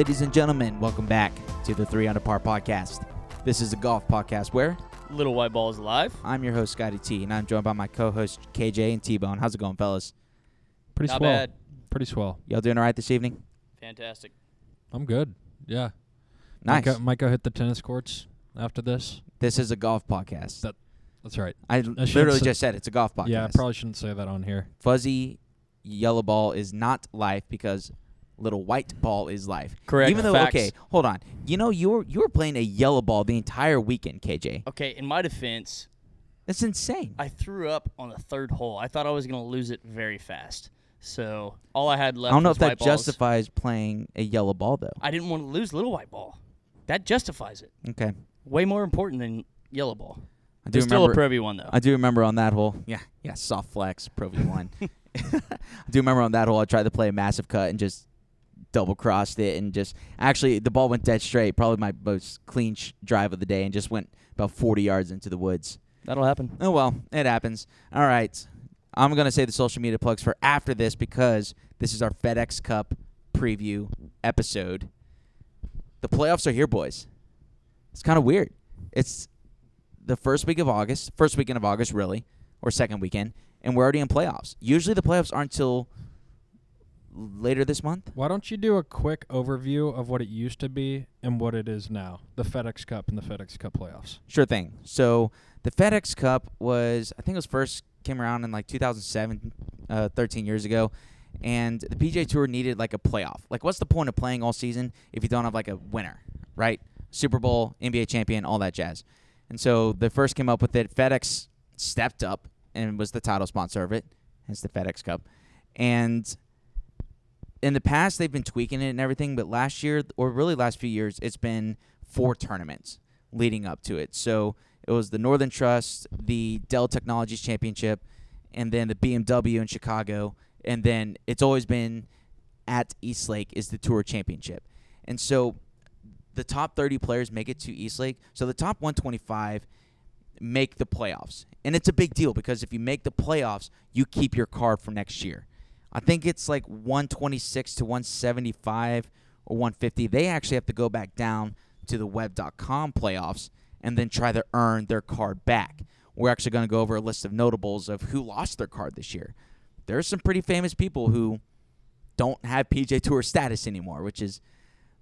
Ladies and gentlemen, welcome back to the Three Under Par podcast. This is a golf podcast where Little White Balls live. I'm your host, Scotty T, and I'm joined by my co host, KJ and T Bone. How's it going, fellas? Pretty Not swell. bad. Pretty swell. Y'all doing all right this evening? Fantastic. I'm good. Yeah. Nice. Might go, might go hit the tennis courts after this. This is a golf podcast. That- That's right. I shouldn't literally say- just said it's a golf podcast. Yeah, I probably shouldn't say that on here. Fuzzy yellow ball is not life because little white ball is life. Correct. Even though, Facts. okay, hold on. You know, you were you were playing a yellow ball the entire weekend, KJ. Okay, in my defense, That's insane. I threw up on the third hole. I thought I was going to lose it very fast. So all I had left. I don't know if that balls. justifies playing a yellow ball though. I didn't want to lose little white ball. That justifies it. Okay. Way more important than yellow ball. I do It's still remember a Pro V one though. I do remember on that hole. Yeah, yeah, soft flex, Pro V1. I do remember on that hole I tried to play a massive cut and just double crossed it and just actually the ball went dead straight, probably my most clean sh- drive of the day and just went about 40 yards into the woods. That'll happen. Oh well, it happens. All right. I'm going to say the social media plugs for after this because this is our FedEx Cup preview episode. The playoffs are here, boys. It's kind of weird. It's the first week of August, first weekend of August, really, or second weekend, and we're already in playoffs. Usually the playoffs aren't until later this month. Why don't you do a quick overview of what it used to be and what it is now? The FedEx Cup and the FedEx Cup playoffs. Sure thing. So the FedEx Cup was, I think it was first came around in like 2007, uh, 13 years ago, and the PGA Tour needed like a playoff. Like, what's the point of playing all season if you don't have like a winner, right? Super Bowl, NBA champion, all that jazz. And so they first came up with it. FedEx stepped up and was the title sponsor of it, hence the FedEx Cup. And in the past, they've been tweaking it and everything, but last year, or really last few years, it's been four tournaments leading up to it. So it was the Northern Trust, the Dell Technologies Championship, and then the BMW in Chicago, and then it's always been at Eastlake is the Tour Championship. And so the top 30 players make it to Eastlake. So the top 125 make the playoffs. And it's a big deal because if you make the playoffs, you keep your card for next year. I think it's like 126 to 175 or 150. They actually have to go back down to the web.com playoffs and then try to earn their card back. We're actually going to go over a list of notables of who lost their card this year. There are some pretty famous people who don't have PGA Tour status anymore, which is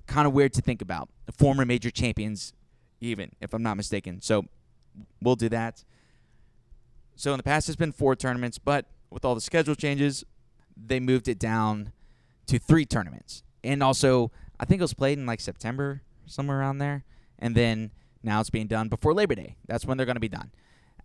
kind of weird to think about. Former major champions, even, if I'm not mistaken. So we'll do that. So in the past, it's been four tournaments, but with all the schedule changes, they moved it down to three tournaments. And also, I think it was played in like September, somewhere around there. And then now it's being done before Labor Day. That's when they're going to be done.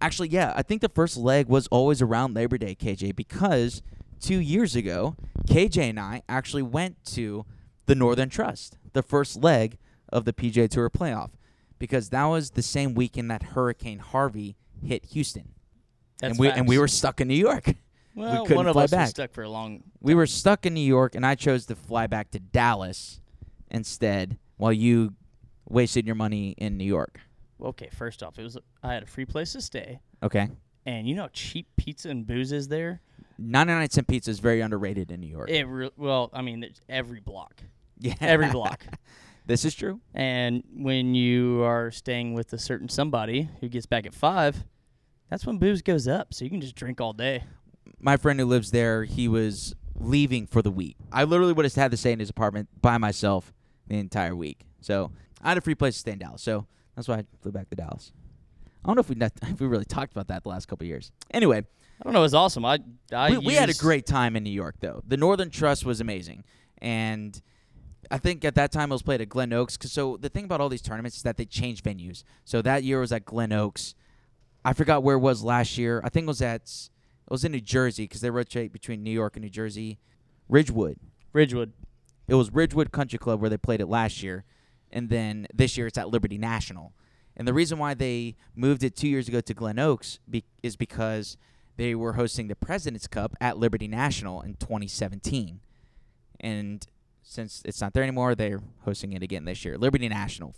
Actually, yeah, I think the first leg was always around Labor Day, KJ, because two years ago, KJ and I actually went to the Northern Trust, the first leg of the PGA Tour playoff, because that was the same weekend that Hurricane Harvey hit Houston. That's and we and we were stuck in New York. well, couldn't one of fly us back. was stuck for a long. We were stuck in New York, and I chose to fly back to Dallas instead, while you wasted your money in New York. Okay, first off, it was I had a free place to stay, Okay, and you know how cheap pizza and booze is there. ninety-nine cent pizza is very underrated in New York. It re- well, I mean, it's every block, yeah, every block. this is true. And when you are staying with a certain somebody who gets back at five, that's when booze goes up. So you can just drink all day. My friend who lives there, he was leaving for the week. I literally would have had to stay in his apartment by myself the entire week. So I had a free place to stay in Dallas. So that's why I flew back to Dallas. I don't know if we not, if we really talked about that the last couple of years. Anyway, I don't know. It was awesome. I, I we, we had a great time in New York, though. The Northern Trust was amazing, and I think at that time it was played at Glen Oaks. 'cause so the thing about all these tournaments is that they change venues. So that year was at Glen Oaks. I forgot where it was last year. I think it was at it was in New Jersey because they rotate between New York and New Jersey. Ridgewood. Ridgewood. It was Ridgewood Country Club where they played it last year, and then this year it's at Liberty National. And the reason why they moved it two years ago to Glen Oaks be- is because they were hosting the President's Cup at Liberty National in 2017, and since it's not there anymore, they're hosting it again this year. Liberty National,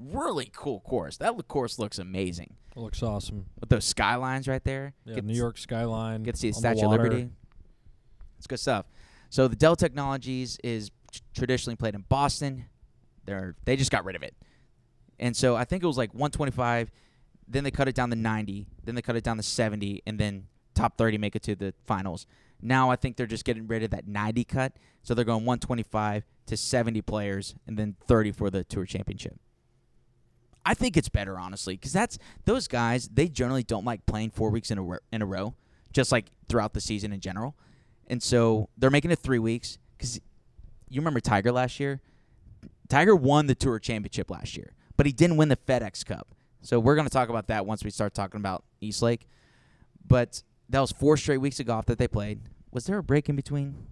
really cool course. That course looks amazing It looks awesome. with those skylines right there. Yeah, Get New York skyline. Get to see the Statue of. Liberty. It's good stuff. So the Dell Technologies is tr- traditionally played in Boston. They're they just got rid of it. And so I think it was like 125, then they cut it down to 90, then they cut it down to 70, and then top 30 make it to the finals. Now I think they're just getting rid of that 90 cut, so they're going 125 to 70 players, and then 30 for the tour championship. I think it's better, honestly, because that's those guys. They generally don't like playing four weeks in a in a row, just like throughout the season in general. And so they're making it three weeks because you remember Tiger last year. Tiger won the Tour Championship last year, but he didn't win the FedEx Cup. So we're going to talk about that once we start talking about East Lake. But that was four straight weeks of golf that they played. Was there a break in between?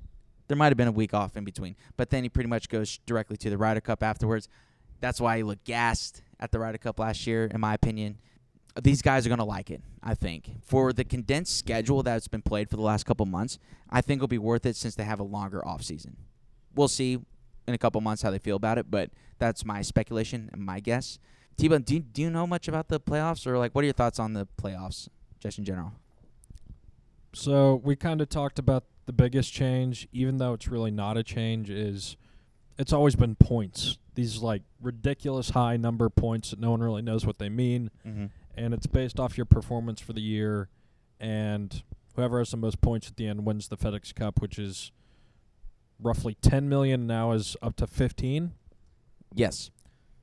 There might have been a week off in between, but then he pretty much goes directly to the Ryder Cup afterwards. That's why he looked gassed at the Ryder Cup last year, in my opinion. These guys are going to like it, I think. For the condensed schedule that's been played for the last couple months, I think it'll be worth it since they have a longer off season. We'll see in a couple months how they feel about it, but that's my speculation and my guess. T-Bone, do, do you know much about the playoffs, or like what are your thoughts on the playoffs, just in general? So we kind of talked about the biggest change, even though it's really not a change, is it's always been points. These like ridiculous high number points that no one really knows what they mean, Mm-hmm. and it's based off your performance for the year, and whoever has the most points at the end wins the FedEx Cup, which is roughly 10 million now is up to 15. Yes,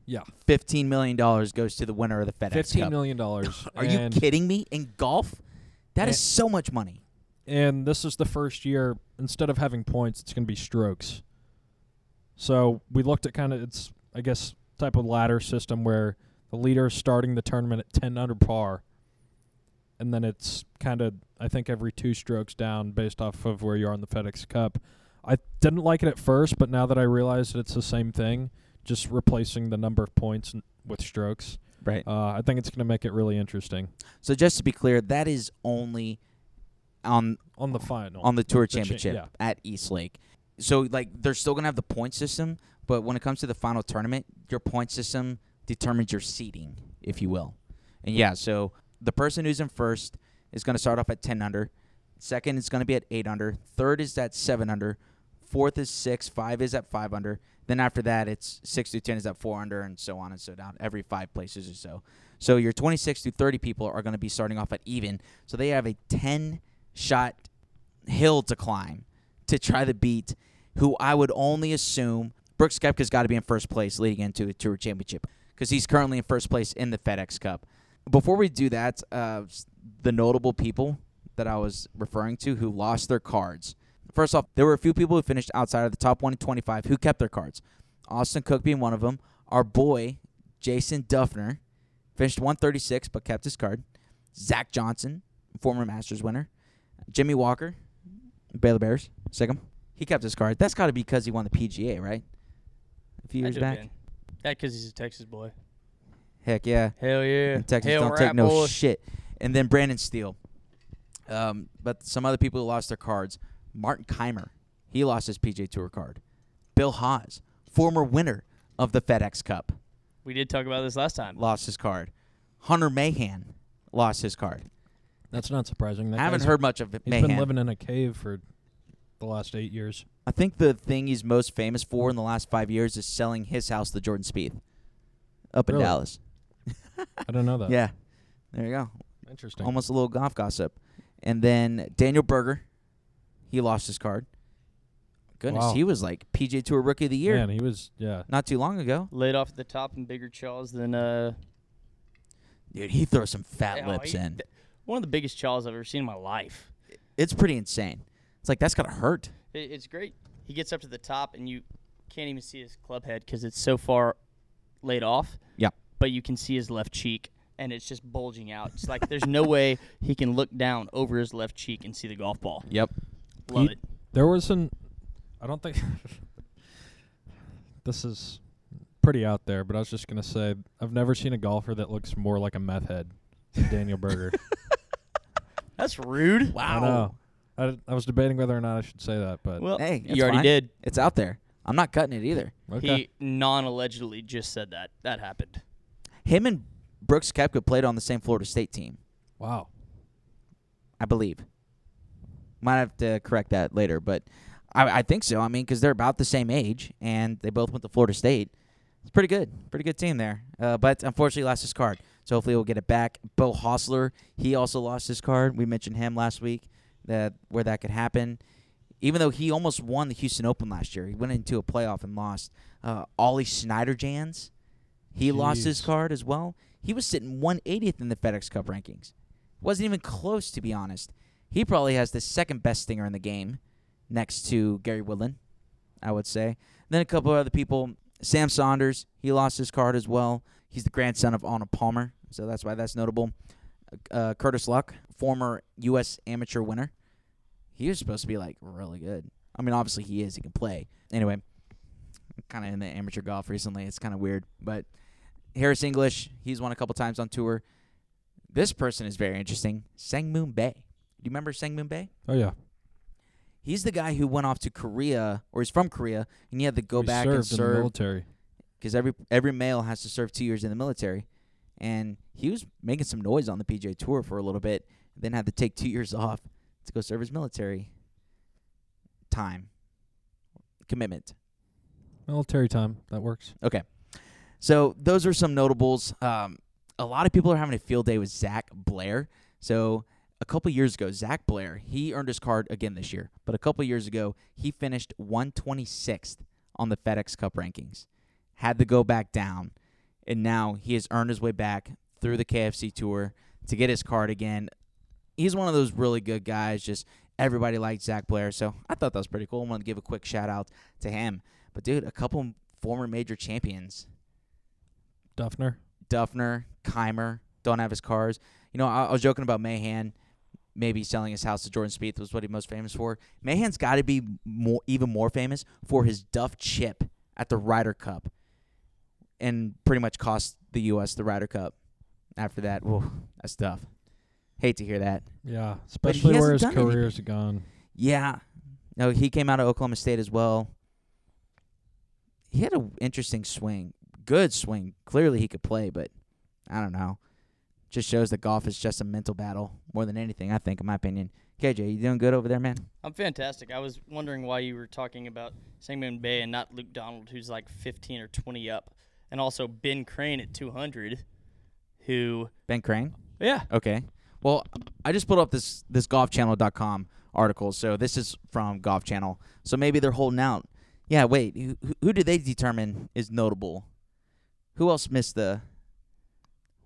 Yeah, fifteen million dollars goes to the winner of the FedEx fifteen Cup. million dollars. Are you kidding me? In golf, that is so much money. and this is the first year instead of having points, it's going to be strokes. So we looked at kind of its, I guess, type of ladder system where the leader is starting the tournament at 10 under par, and then it's kind of I think every two strokes down based off of where you are in the FedEx Cup. I didn't like it at first, but now that I realize that it's the same thing, just replacing the number of points n- with strokes, Right. uh, I think it's going to make it really interesting So just to be clear, that is only on on the final. on the tour cha- championship yeah. at East Lake. So like they're still gonna have the point system, but when it comes to the final tournament, your point system determines your seeding, if you will. And yeah, so the person who's in first is gonna start off at ten under. Second is gonna be at eight under. Third is at seven under. Fourth is six. Five is at five under. Then after that, it's six through ten is at four under, and so on and so down. Every five places or so. So your 26 to 30 people are going to be starting off at even. So they have a 10 shot hill to climb to try to beat who I would only assume Brooks Koepka's got to be in first place leading into a tour championship because he's currently in first place in the FedEx Cup. Before we do that, uh, the notable people that I was referring to who lost their cards. First off, there were a few people who finished outside of the top 125 who kept their cards. Austin Cook being one of them. Our boy, Jason Dufner, finished 136 but kept his card. Zach Johnson, former Masters winner. Jimmy Walker, Baylor Bears, Sick'em. He kept his card. That's got to be because he won the PGA, right? A few years Had to have back. been. Yeah, 'cause he's a Texas boy. Heck yeah. Hell yeah. And Texas Hell don't take no boy. shit. And then Brendan Steele. Um, but some other people who lost their cards. Martin Kaymer, he lost his PGA Tour card. Bill Haas, former winner of the FedEx Cup, We did talk about this last time. lost his card. Hunter Mahan lost his card. That's not surprising. That I haven't heard much of it. He's Mahan. been living in a cave for the last eight years. I think the thing he's most famous for in the last five years is selling his house to Jordan Spieth up in Really? Dallas. I don't know that. Yeah, there you go. Interesting. Almost a little golf gossip. And then Daniel Berger, he lost his card. Goodness, Wow. he was like PGA Tour Rookie of the Year Man, he was yeah. not too long ago. Laid off at the top and bigger chaws than uh. Dude, he throws some fat yeah, lips he- in. th- One of the biggest chaws I've ever seen in my life. It's pretty insane. It's like that's gotta hurt. It, it's great. He gets up to the top and you can't even see his club head because it's so far laid off. Yeah. But you can see his left cheek and it's just bulging out. It's like there's no way he can look down over his left cheek and see the golf ball. Yep. Love He- it. There was an I don't think this is pretty out there, but I was just gonna say I've never seen a golfer that looks more like a meth head than Daniel Berger. That's rude. I know. I, I was debating whether or not I should say that, but Well, Hey, it's you already fine. did. It's out there. I'm not cutting it either. okay. He non-allegedly just said that. That happened. Him and Brooks Koepka played on the same Florida State team, wow. I believe. Might have to correct that later, but I, I think so. I mean, because they're about the same age and they both went to Florida State. It's pretty good. Pretty good team there. Uh, but unfortunately, lost his card. So hopefully we'll get it back. Beau Hossler, he also lost his card. We mentioned him last week that where that could happen. Even though he almost won the Houston Open last year, he went into a playoff and lost. Uh, Ollie Schniederjans, he lost his card as well. He was sitting 180th in the FedEx Cup rankings. Wasn't even close, to be honest. He probably has the second best stinger in the game, next to Gary Woodland, I would say. Then a couple of other people. Sam Saunders, he lost his card as well. He's the grandson of Arnie Palmer, so that's why that's notable. Uh, Curtis Luck, former U.S. amateur winner. He was supposed to be like really good. I mean, obviously he is. He can play. Anyway, kind of in the amateur golf recently. It's kind of weird, but Harris English, he's won a couple times on tour. This person is very interesting. Sangmoon Bae. Do you remember Sangmoon Bae? Oh yeah. He's the guy who went off to Korea, or he's from Korea, and he had to go We back served and in the serve military. because every every male has to serve two years in the military, and he was making some noise on the PGA Tour for a little bit, then had to take two years off to go serve his military time commitment. Military time. That works. Okay, so those are some notables. Um, a lot of people are having a field day with Zach Blair. So a couple years ago, Zach Blair he earned his card again this year, but a couple years ago he finished 126th on the FedEx Cup rankings, had to go back down, and now he has earned his way back through the KFC Tour to get his card again. He's one of those really good guys. Just everybody likes Zach Blair, so I thought that was pretty cool. I want to give a quick shout out to him. But dude, a couple former major champions, Dufner. Dufner, Kaymer, don't have his cars. You know, I, I was joking about Mahan maybe selling his house to Jordan Spieth was what he's most famous for. Mahan's got to be more, even more famous for his Duff chip at the Ryder Cup, and pretty much cost the U.S. the Ryder Cup. After that, whoa, that's tough. Hate to hear that. Yeah. Especially where his hasn't done career's gone. Yeah. No, he came out of Oklahoma State as well. He had an interesting swing. Good swing. Clearly he could play, but I don't know. Just shows that golf is just a mental battle more than anything, I think, in my opinion. KJ, you doing good over there, man? I'm fantastic. I was wondering why you were talking about Sangmoon Bae and not Luke Donald, who's like 15 or 20 up, and also Ben Crane at 200, who Ben Crane? yeah, Okay. Well, I just pulled up this this golfchannel.com article. So this is from Golf Channel. So maybe they're holding out. Yeah, wait. Who, who- did they determine is notable? Who else missed the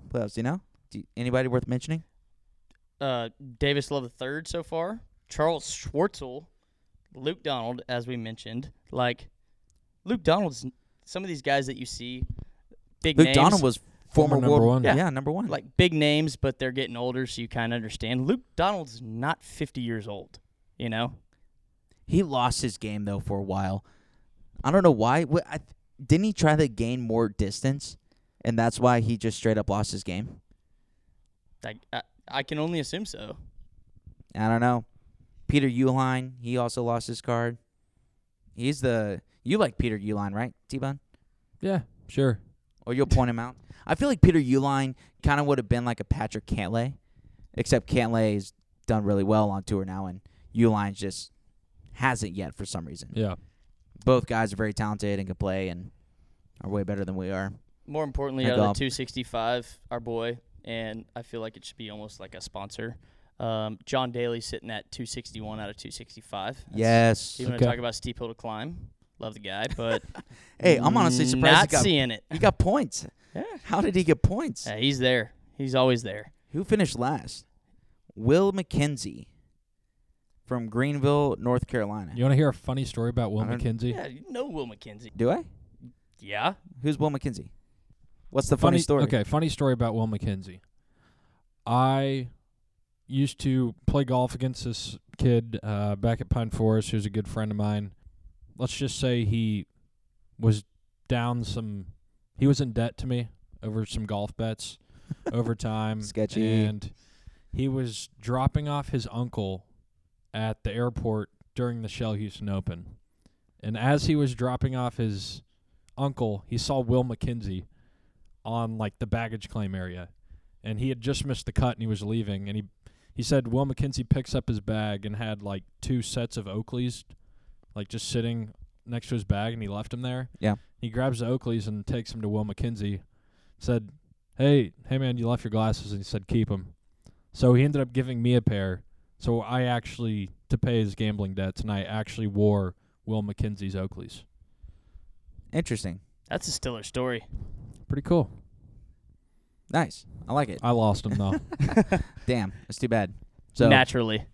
playoffs? Do you know? Do you- anybody worth mentioning? uh, Davis Love the third so far, Charles Schwartzel, Luke Donald, as we mentioned. Like Luke Donald's some of these guys that you see, big Luke names, Donald was former, Former number world, one. Yeah. Yeah. number one. like big names, but they're getting older, so you kind of understand. Luke Donald's not 50 years old, you know. he lost his game though for a while. I don't know why. Wh- I, didn't he try to gain more distance, and that's why he just straight up lost his game? Like I, I can only assume so. I don't know. Peter Uihlein, he also lost his card. He's the you like Peter Uihlein, right, T Bun? Yeah. Sure. Or you'll point him out. I feel like Peter Uihlein kind of would have been like a Patrick Cantlay, except Cantlay's done really well on tour now, and Uihlein just hasn't yet for some reason. Yeah. Both guys are very talented and can play and are way better than we are. More importantly, out of the 265, our boy, and I feel like it should be almost like a sponsor. Um, John Daly sitting at 261 out of 265. That's- yes. You want Okay. to talk about steep hill to climb? Love the guy, but Hey, I'm honestly surprised not he got seeing it. he got points. Yeah. How did he get points? Yeah, he's there. He's always there. Who finished last? Will MacKenzie from Greenville, North Carolina. You want to hear a funny story about Will I don't- MacKenzie? Yeah, you know Will MacKenzie. Do I? Yeah. Who's Will MacKenzie? What's the funny, story? Okay, funny story about Will MacKenzie. I used to play golf against this kid uh, back at Pine Forest who's a good friend of mine. Let's just say he was down some. He was in debt to me over some golf bets over time. Sketchy. And he was dropping off his uncle at the airport during the Shell Houston Open. And as he was dropping off his uncle, he saw Will MacKenzie on like the baggage claim area. And he had just missed the cut and he was leaving and he he said Will MacKenzie picks up his bag and had like two sets of Oakleys like just sitting next to his bag and he left him there. Yeah. He grabs the Oakleys and takes him to Will MacKenzie. Said, "Hey, hey man, you left your glasses." And he said, "Keep them." So he ended up giving me a pair. So I actually, to pay his gambling debts, and I actually wore Will MacKenzie's Oakleys. Interesting. That's a Stiller story. Pretty cool. Nice. I like it. I lost him though. Damn, that's too bad. So Naturally.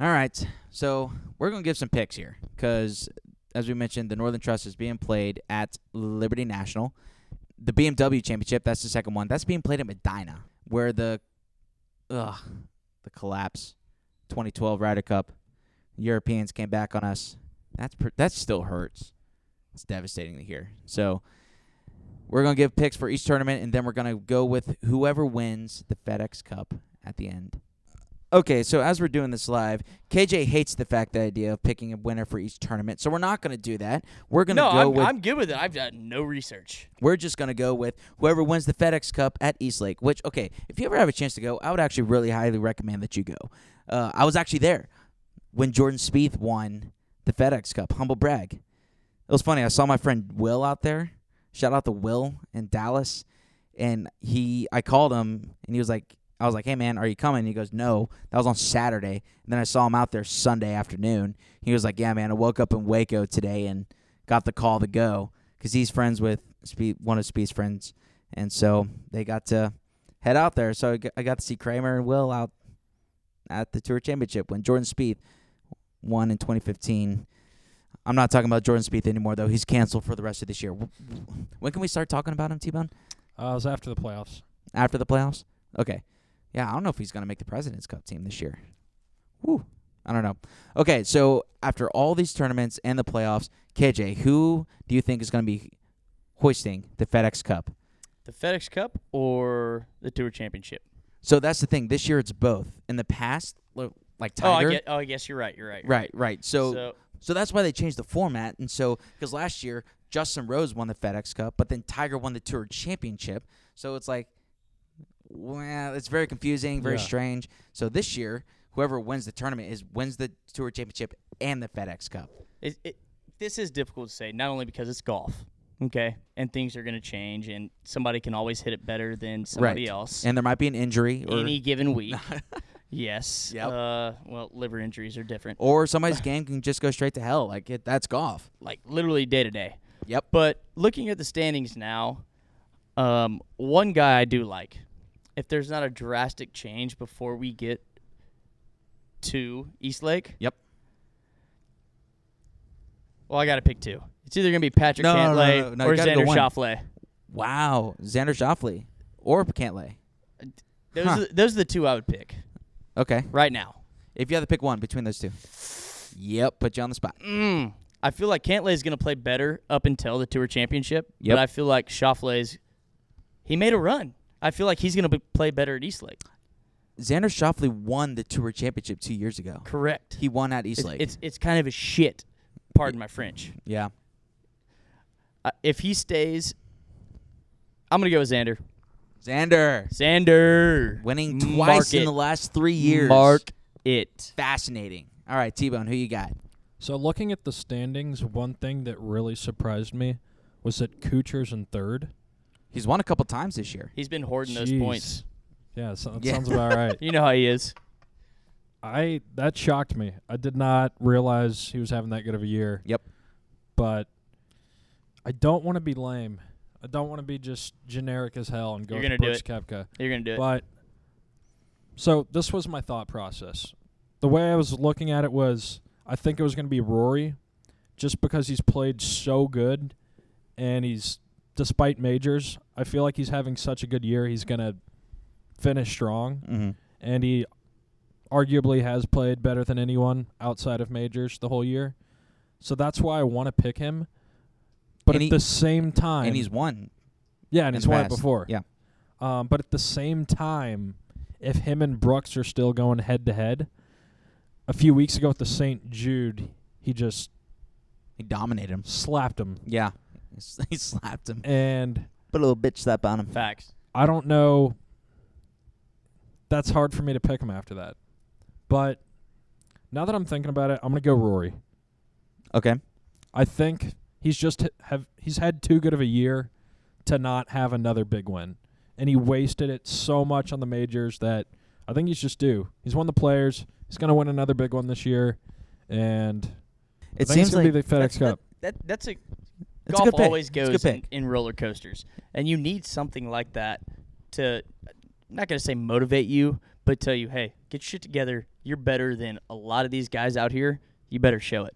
All right. So we're going to give some picks here because, as we mentioned, the Northern Trust is being played at Liberty National. The BMW Championship, that's the second one. That's being played at Medinah, where the, ugh, the collapse, 2012 Ryder Cup, Europeans came back on us. That's per- that still hurts. It's devastating to hear. So we're to give picks for each tournament, and then we're to go with whoever wins the FedEx Cup at the end. Okay, so as we're doing this live, KJ hates the fact the idea of picking a winner for each tournament. So we're not going to do that. We're going to No, go I'm, with I'm good with it. I've done no research. we're just going to go with whoever wins the FedEx Cup at Eastlake. Which okay, if you ever have a chance to go, I would actually really highly recommend that you go. Uh, I was actually there when Jordan Spieth won the FedEx Cup. Humble brag. It was funny. I saw my friend Will out there. Shout out to Will in Dallas, and he. I called him, and he was like, I was like, "Hey man, are you coming?" He goes, "No." That was on Saturday. And then I saw him out there Sunday afternoon. He was like, "Yeah, man, I woke up in Waco today and got the call to go because he's friends with Spieth, one of Spieth's friends, and so they got to head out there. So I got- I got to see Kramer and Will out at the Tour Championship when Jordan Spieth won in 2015. I'm not talking about Jordan Spieth anymore, though. He's canceled for the rest of this year. When can we start talking about him, T-Bone? uh, it was after the playoffs. After the playoffs? Okay. Yeah, I don't know if he's going to make the President's Cup team this year. Woo. I don't know. Okay, so after all these tournaments and the playoffs, KJ, who do you think is going to be hoisting the FedEx Cup? The FedEx Cup or the Tour Championship? So that's the thing. This year it's both. In the past, like Oh, I Tiger. get. Oh, I guess you're right. You're right. you're right, right. So, so so that's why they changed the format. And so because last year Justin Rose won the FedEx Cup, but then Tiger won the Tour Championship. So it's like, well, it's very confusing, very Yeah. strange. So this year, whoever wins the tournament is wins the Tour Championship and the FedEx Cup. it, it, this is difficult to say, not only because it's golf, okay, and things are going to change, and somebody can always hit it better than somebody Right. else And there might be an injury, or any given week. yes. Yep. Uh, well, liver injuries are different. or somebody's game can just go straight to hell. Like it, that's golf. Like literally day to day. Yep. But looking at the standings now, um, one guy I do like. If there's not a drastic change before we get to Eastlake. Yep. Well, I got to pick two. It's either gonna be Patrick No, Cantlay no, no, or Xander. Schauffele. Wow, Xander Schauffele or Cantlay. Those, Huh. are, those are the two I would pick Okay, right now. if you had to pick one between those two. Yep, put you on the spot. Mm. I feel like Cantlay is going to play better up until the Tour Championship. Yep. But I feel like Schauffele's he made a run. I feel like he's going to play better at Eastlake. Xander Schauffele won the Tour Championship two years ago. Correct. He won at It's, Eastlake. it's it's kind of a shit. Pardon my French. yeah. Uh, if he stays, I'm going to go with Xander. Xander Xander winning Mark twice in it. the last three years. Mark it. Fascinating. All right, T-Bone, who you got? So looking at the standings, one thing that really surprised me was that Kuchar's in third. He's won a couple times this year. He's been hoarding those Jeez. points. Yeah, so, that Yeah. sounds about right. You know how he is. I that shocked me. I did not realize he was having that good of a year. Yep. But I don't want to be lame. I don't want to be just generic as hell and go You're gonna do Brooks Koepka. You're going to do it. But so this was my thought process. The way I was looking at it was I think it was going to be Rory just because he's played so good and he's despite majors, I feel like he's having such a good year, he's going to finish strong Mm-hmm. and he arguably has played better than anyone outside of majors the whole year. So that's why I want to pick him. But And at he- the same time, And he's won. yeah, and he's won it before. Yeah. Um, but at the same time, if him and Brooks are still going head to head, a few weeks ago at the St. Jude, he just He dominated him. slapped him. Yeah. He slapped him. And Put a little bitch slap on him. Facts. I don't know. That's hard for me to pick him after that. But now that I'm thinking about it, I'm going to go Rory. Okay. I think he's just have he's had too good of a year to not have another big win, and he wasted it so much on the majors that I think he's just due. He's won the Players. He's gonna win another big one this year, and It seems it's gonna like be the FedEx Cup. That, that's a it's a golf good always It's good goes in, in roller coasters, and you need something like that to. I'm not gonna say motivate you, but tell you, hey, get shit together. You're better than a lot of these guys out here. You better show it.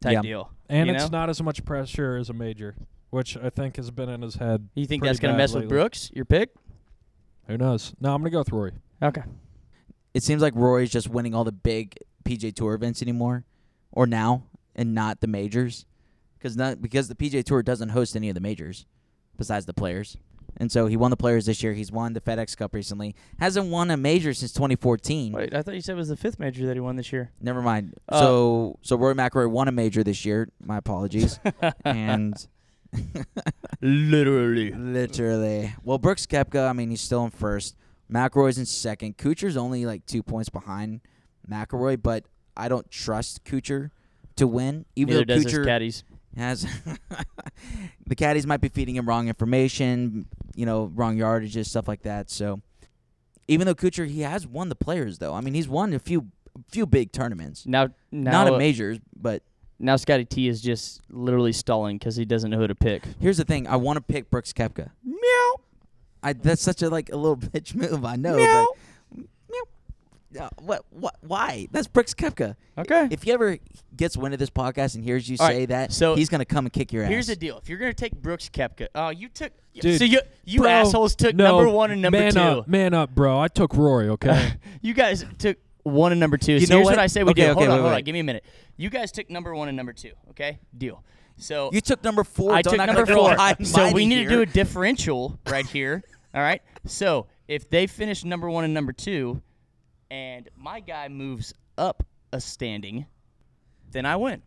Type Yeah. deal. And you it's know? not as much pressure as a major, which I think has been in his head. You think that's gonna bad mess with. Brooks? Your pick? Who knows? No, I'm gonna go with Rory. Okay. It seems like Rory's just winning all the big PGA Tour events anymore, or now, and not the majors, because not because the PGA Tour doesn't host any of the majors, besides the players. And so he won the players this year. He's won the FedEx Cup recently. Hasn't won a major since 2014. Wait, I thought you said it was the fifth major that he won this year. Never mind. Uh, so so Rory McIlroy won a major this year. My apologies. and Literally. literally, well, Brooks Koepka. I mean, he's still in first. McIlroy's in second. Kuchar's only like two points behind McIlroy, but I don't trust Kuchar to win. Even Neither though Kuchar has the caddies might be feeding him wrong information, you know, wrong yardages, stuff like that. So even though Kuchar he has won the players though. I mean, he's won a few few big tournaments. Now, now, Not at majors, but now Scotty T is just literally stalling because he doesn't know who to pick. here's the thing. I want to pick Brooks Koepka. Meow. I that's such a like a little bitch move, I know, Meow. but meow. Uh, what what why? That's Brooks Koepka. Okay. If he ever gets wind of this podcast and hears you All right, say that, so he's gonna come and kick your ass. Here's the deal: if you're gonna take Brooks Koepka, oh, you took. Dude, so you you bro, assholes took no, number one and number man two. up, man up, bro. I took Rory. Okay. you guys took one and number two. You so know here's what? what I say we Okay, do. okay, hold on, wait, hold wait. on. Give me a minute. You guys took number one and number two. Okay, deal. So You took number four. I took number like four. high and So we mighty need to do a differential right here. All right. So if they finish number one and number two, and my guy moves up a standing, then I win.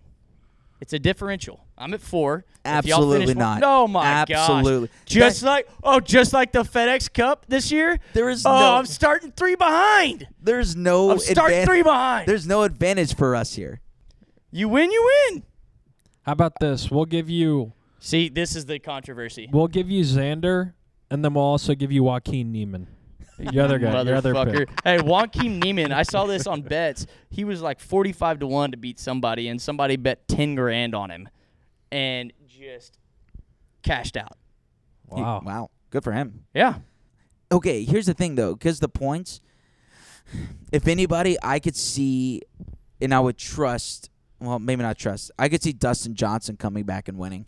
It's a differential. I'm at four. If y'all Absolutely not. one- Oh my Absolutely. gosh. Just like oh, just like the FedEx Cup this year. There is oh, no- I'm starting three behind. There's no I'm starting advan- three behind. There's no advantage for us here. you win, you win. How about this? We'll give you See, this is the controversy. we'll give you Xander, and then we'll also give you Joaquin Niemann. Your other guy, your other Motherfucker. pick. Hey, Joaquin Niemann, I saw this on bets. He was like 45 to 1 to beat somebody, and somebody bet 10 grand on him and just cashed out. He- Wow. wow. Good for him. Yeah. Okay, here's the thing though, because the points. If anybody, I could see, and I would trust. Well, maybe not trust. I could see Dustin Johnson coming back and winning.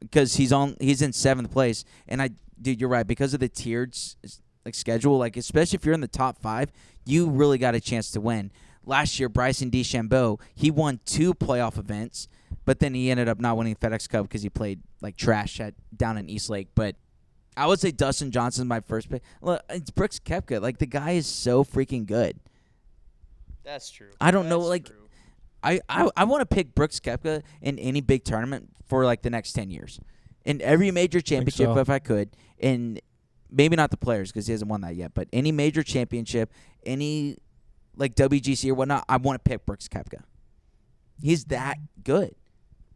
Because he's on, he's in seventh place, and I, dude, you're right. Because of the tiered s- s- like schedule, like especially if you're in the top five, you really got a chance to win. Last year, Bryson DeChambeau, he won two playoff events, but then he ended up not winning FedEx Cup because he played like trash at down in East Lake. But I would say Dustin Johnson's my first pick. Look, it's Brooks Koepka. Like the guy is so freaking good. That's true. I don't know, like- I I, I want to pick Brooks Koepka in any big tournament for like the next ten years, in every major championship so. if I could, and maybe not the players because he hasn't won that yet, but any major championship, any like WGC or whatnot, I want to pick Brooks Koepka. He's that good.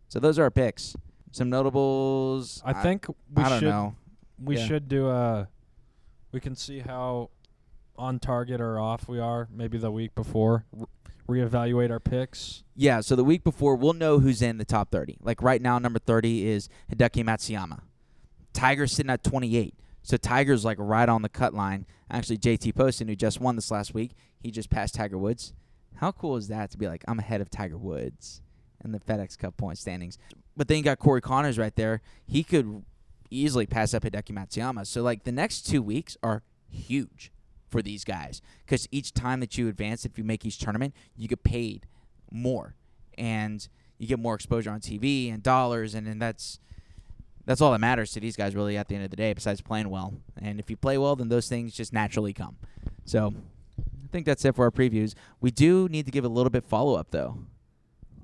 So those are our picks. Some notables. I think we I don't should know. we Yeah. should do a. We can see how on target or off we are. Maybe the week before, reevaluate our picks. Yeah, so the week before, we'll know who's in the top 30. Like right now, number 30 is Hideki Matsuyama. Tiger's sitting at 28. So Tiger's like right on the cut line. Actually, JT Poston, who just won this last week, he just passed Tiger Woods. How cool is that to be like, I'm ahead of Tiger Woods in the FedEx Cup point standings? But then you got Corey Conners right there. He could easily pass up Hideki Matsuyama. So, like, the next two weeks are huge for these guys because each time that you advance, if you make each tournament, you get paid more and you get more exposure on TV and dollars and then that's that's all that matters to these guys really at the end of the day besides playing well. And if you play well then those things just naturally come. So I think that's it for our previews. We do need to give a little bit follow up though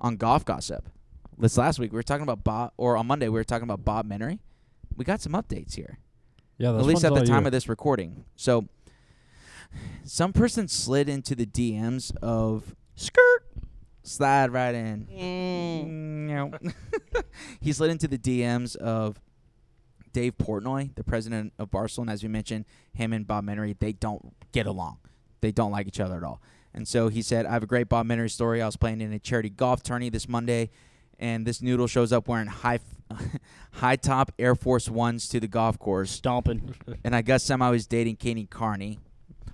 on golf gossip. This last week we were talking about Bob or on Monday we were talking about Bob Menery. We got some updates here Yeah, at least at the time of this recording. So, some person slid into the DMs of Skirt. Slide right in. No. he slid into the DMs of Dave Portnoy, the president of Barcelona. As we mentioned, him and Bob Menery, they don't get along. They don't like each other at all. And so he said, I have a great Bob Menery story. I was playing in a charity golf tourney this Monday, and this noodle shows up wearing high high top Air Force Ones to the golf course. Stomping. And I guess somehow he's dating Katie Kearney.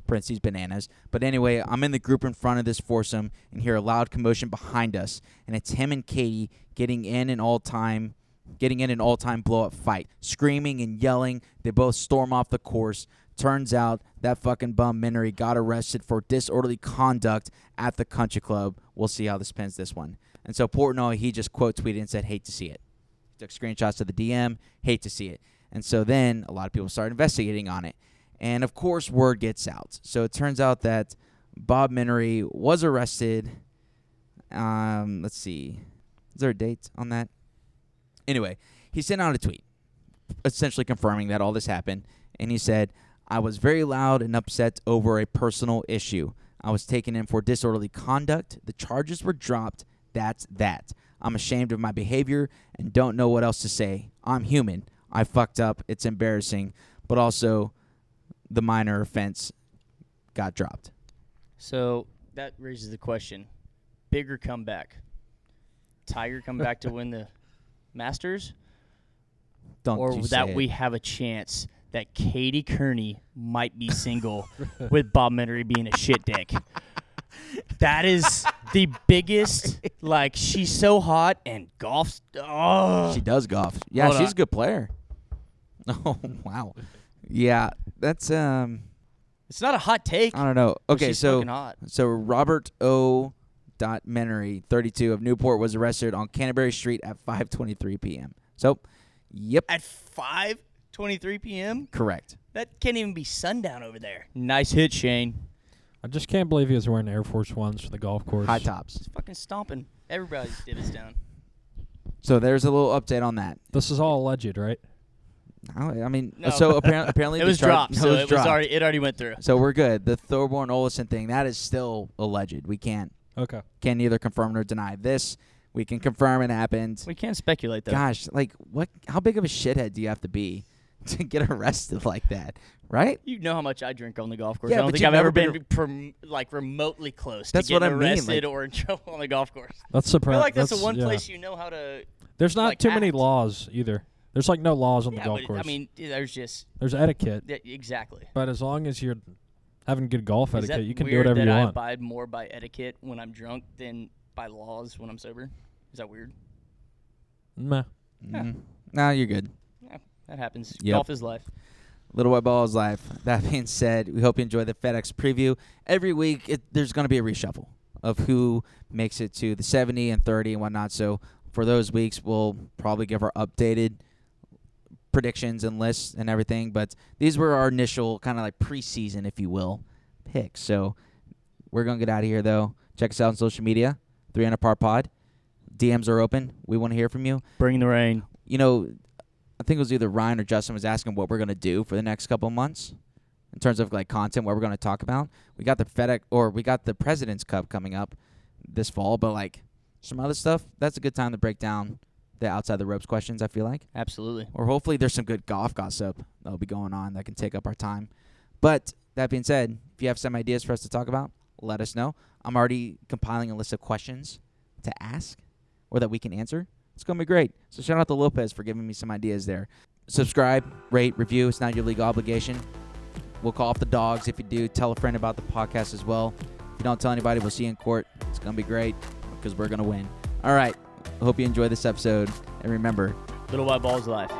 Parentheses bananas. But anyway, I'm in the group in front of this foursome and hear a loud commotion behind us, and it's him and Katie getting in an all time getting in an all time blow up fight. Screaming and yelling. They both storm off the course. Turns out that fucking bum Menery got arrested for disorderly conduct at the country club. We'll see how this pins this one. And so Portnoy, he just quote tweeted and said, hate to see it. Took screenshots of the DM, hate to see it. And so then a lot of people started investigating on it. And of course, word gets out. So it turns out that Bob Menery was arrested. Um, let's see. Is there a date on that? Anyway, he sent out a tweet essentially confirming that all this happened. And he said, I was very loud and upset over a personal issue. I was taken in for disorderly conduct. The charges were dropped. That's that. I'm ashamed of my behavior and don't know what else to say. I'm human. I fucked up. It's embarrassing. But also, the minor offense got dropped. So that raises the question: bigger comeback, Tiger come back to win the Masters, Don't or you that we have a chance that Katie Kearney might be single with Bob Menery being a shit dick. That is the biggest. Like she's so hot and golf's. Oh, She does golf. Yeah, Hold she's on. a good player. Oh wow. Yeah, that's um. it's not a hot take. I don't know. Okay, she's so fucking hot. so Robert O. Dot Menery, 32 of Newport, was arrested on Canterbury Street at 5:23 p.m. So, yep, at 5:23 p.m. correct. That can't even be sundown over there. Nice hit, Shane. I just can't believe he was wearing Air Force Ones for the golf course. High tops. It's fucking stomping. Everybody's divots down. So there's a little update on that. This is all alleged, right? I I mean, No. so apparently, apparently It the was char- dropped, no, so it was dropped. already it already went through. So we're good. The Thorbjørn Olesen thing that is still alleged. We can't Okay. can neither confirm nor deny this. We can confirm it happened. We can't speculate though. Gosh, like what? How big of a shithead do you have to be to get arrested like that? Right? You know how much I drink on the golf course. Yeah, I don't but think you've I've ever never been, prom- like remotely close That's to what getting I mean, arrested like- or in trouble on the golf course. That's I surprising. feel like that's, the one yeah. place you know how to. There's not like, too many act. laws either. There's like no laws on Yeah, the golf but course. I mean, there's just There's etiquette, yeah, exactly. but as long as you're having good golf Is etiquette, you can do whatever that you I want. I abide more by etiquette when I'm drunk than by laws when I'm sober? Is that weird? Meh. Yeah. Mm. No, you're good. That happens. Yep. Golf is life. Little White Ball is life. That being said, we hope you enjoy the FedEx preview. Every week, it, there's going to be a reshuffle of who makes it to the 70 and 30 and whatnot. So for those weeks, we'll probably give our updated predictions and lists and everything. But these were our initial kind of like preseason, if you will, picks. So we're going to get out of here, though. Check us out on social media, 300 Par Pod. DMs are open. We want to hear from you Bring the rain. you know, I think it was either Ryan or Justin was asking what we're gonna do for the next couple of months in terms of like content, what we're gonna talk about. We got the FedEx or we got the President's Cup coming up this fall, but like some other stuff, that's a good time to break down the outside the ropes questions. I feel like, Absolutely. or hopefully there's some good golf gossip that'll be going on that can take up our time. But that being said, if you have some ideas for us to talk about, let us know. I'm already compiling a list of questions to ask or that we can answer. It's going to be great. So shout out to Lopez for giving me some ideas there. Subscribe, rate, review. It's not your legal obligation. We'll call off the dogs if you do. Tell a friend about the podcast as well. If you don't tell anybody, we'll see you in court. It's going to be great because we're going to win. All right. Hope you enjoy this episode. And remember, Little white balls life.